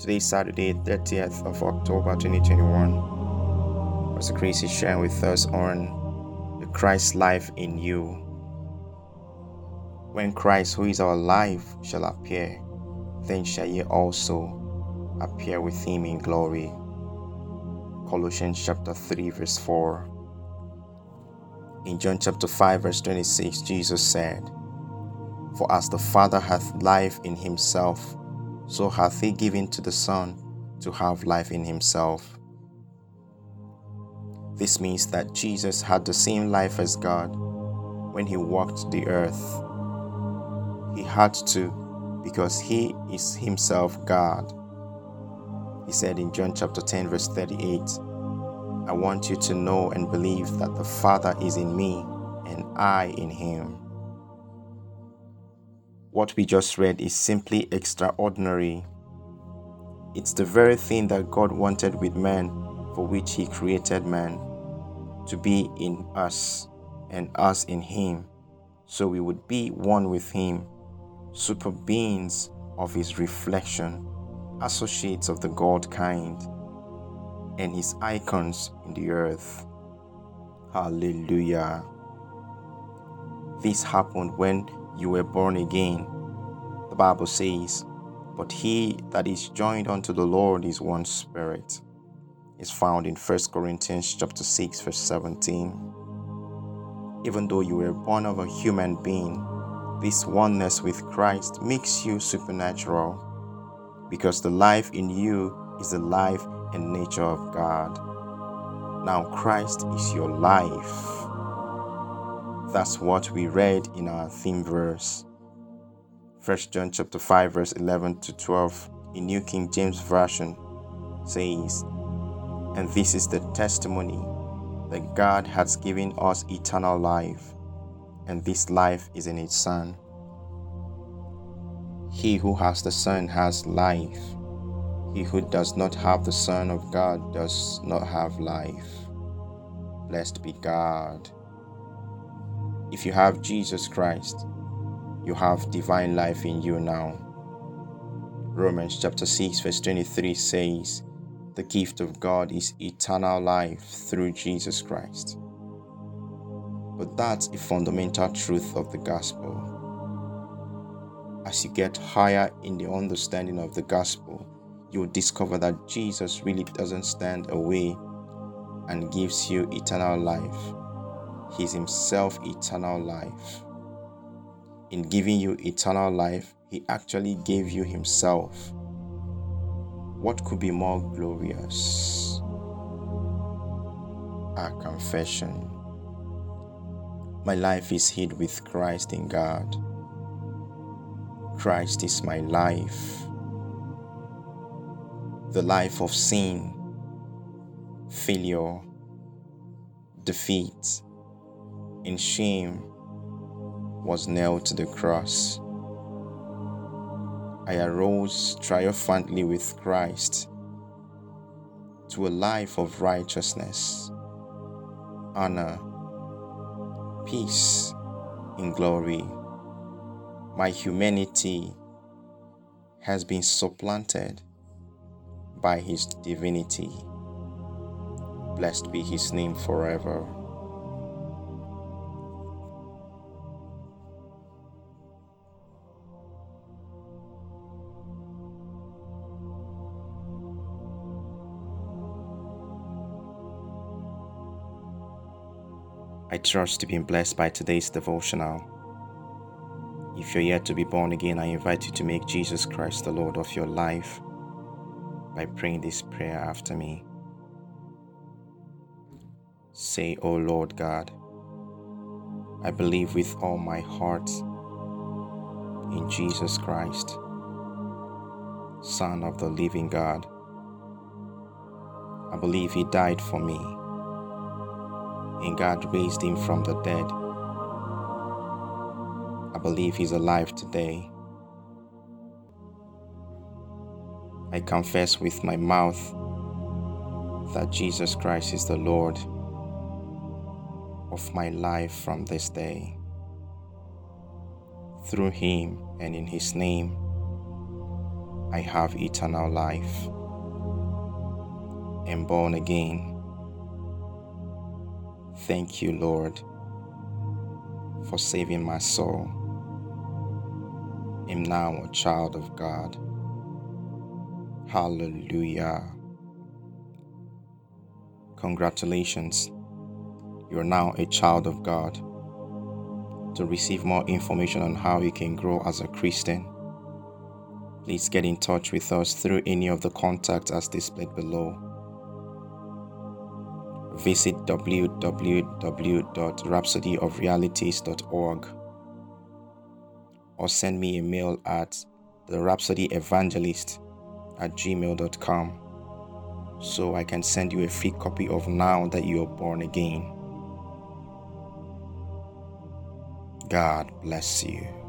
Today is Saturday, 30th of October 2021. Pastor Chris is sharing with us on the Christ life in you. When Christ, who is our life, shall appear, then shall ye also appear with him in glory. Colossians chapter 3, verse 4. In John chapter 5, verse 26, Jesus said, For as the Father hath life in himself, so hath he given to the Son to have life in himself. This means that Jesus had the same life as God when he walked the earth. He had to because he is himself God. He said in John chapter 10, verse 38, I want you to know and believe that the Father is in me and I in him. What we just read is simply extraordinary. It's the very thing that God wanted with man, for which He created man, to be in us and us in Him, so we would be one with Him, super beings of His reflection, associates of the God kind, and His icons in the earth. Hallelujah. This happened when you were born again. The Bible says, But he that is joined unto the Lord is one spirit. Is found in 1 Corinthians chapter 6, verse 17. Even though you were born of a human being, this oneness with Christ makes you supernatural because the life in you is the life and nature of God. Now Christ is your life. That's what we read in our theme verse. 1 John chapter 5 verse 11 to 12 in New King James Version says, And this is the testimony that God has given us eternal life, and this life is in his Son. He who has the Son has life. He who does not have the Son of God does not have life. Blessed be God. If you have Jesus Christ, you have divine life in you now. Romans chapter 6, verse 23 says, The gift of God is eternal life through Jesus Christ. But that's a fundamental truth of the gospel. As you get higher in the understanding of the gospel, you'll discover that Jesus really doesn't stand away and gives you eternal life He's Himself eternal life. In giving you eternal life, He actually gave you Himself. What could be more glorious? Our confession. My life is hid with Christ in God. Christ is my life. The life of sin, failure, defeat, in shame was nailed to the cross. I arose triumphantly with Christ to a life of righteousness, honor, peace, and glory. My humanity has been supplanted by His divinity. Blessed be His name forever. I trust you've been blessed by today's devotional. If you're yet to be born again, I invite you to make Jesus Christ the Lord of your life by praying this prayer after me. Say, O Lord God, I believe with all my heart in Jesus Christ, Son of the living God. I believe He died for me and God raised him from the dead. I believe he's alive today. I confess with my mouth that Jesus Christ is the Lord of my life from this day. Through him and in his name, I have eternal life. and born again. Thank you, Lord, for saving my soul. Am now a child of God. Hallelujah. Congratulations. You are now a child of God. To receive more information on how you can grow as a Christian, please get in touch with us through any of the contacts as displayed below. Visit www.rhapsodyofrealities.org or send me a mail at the Rhapsody Evangelist at gmail.com so I can send you a free copy of Now That You Are Born Again. God bless you.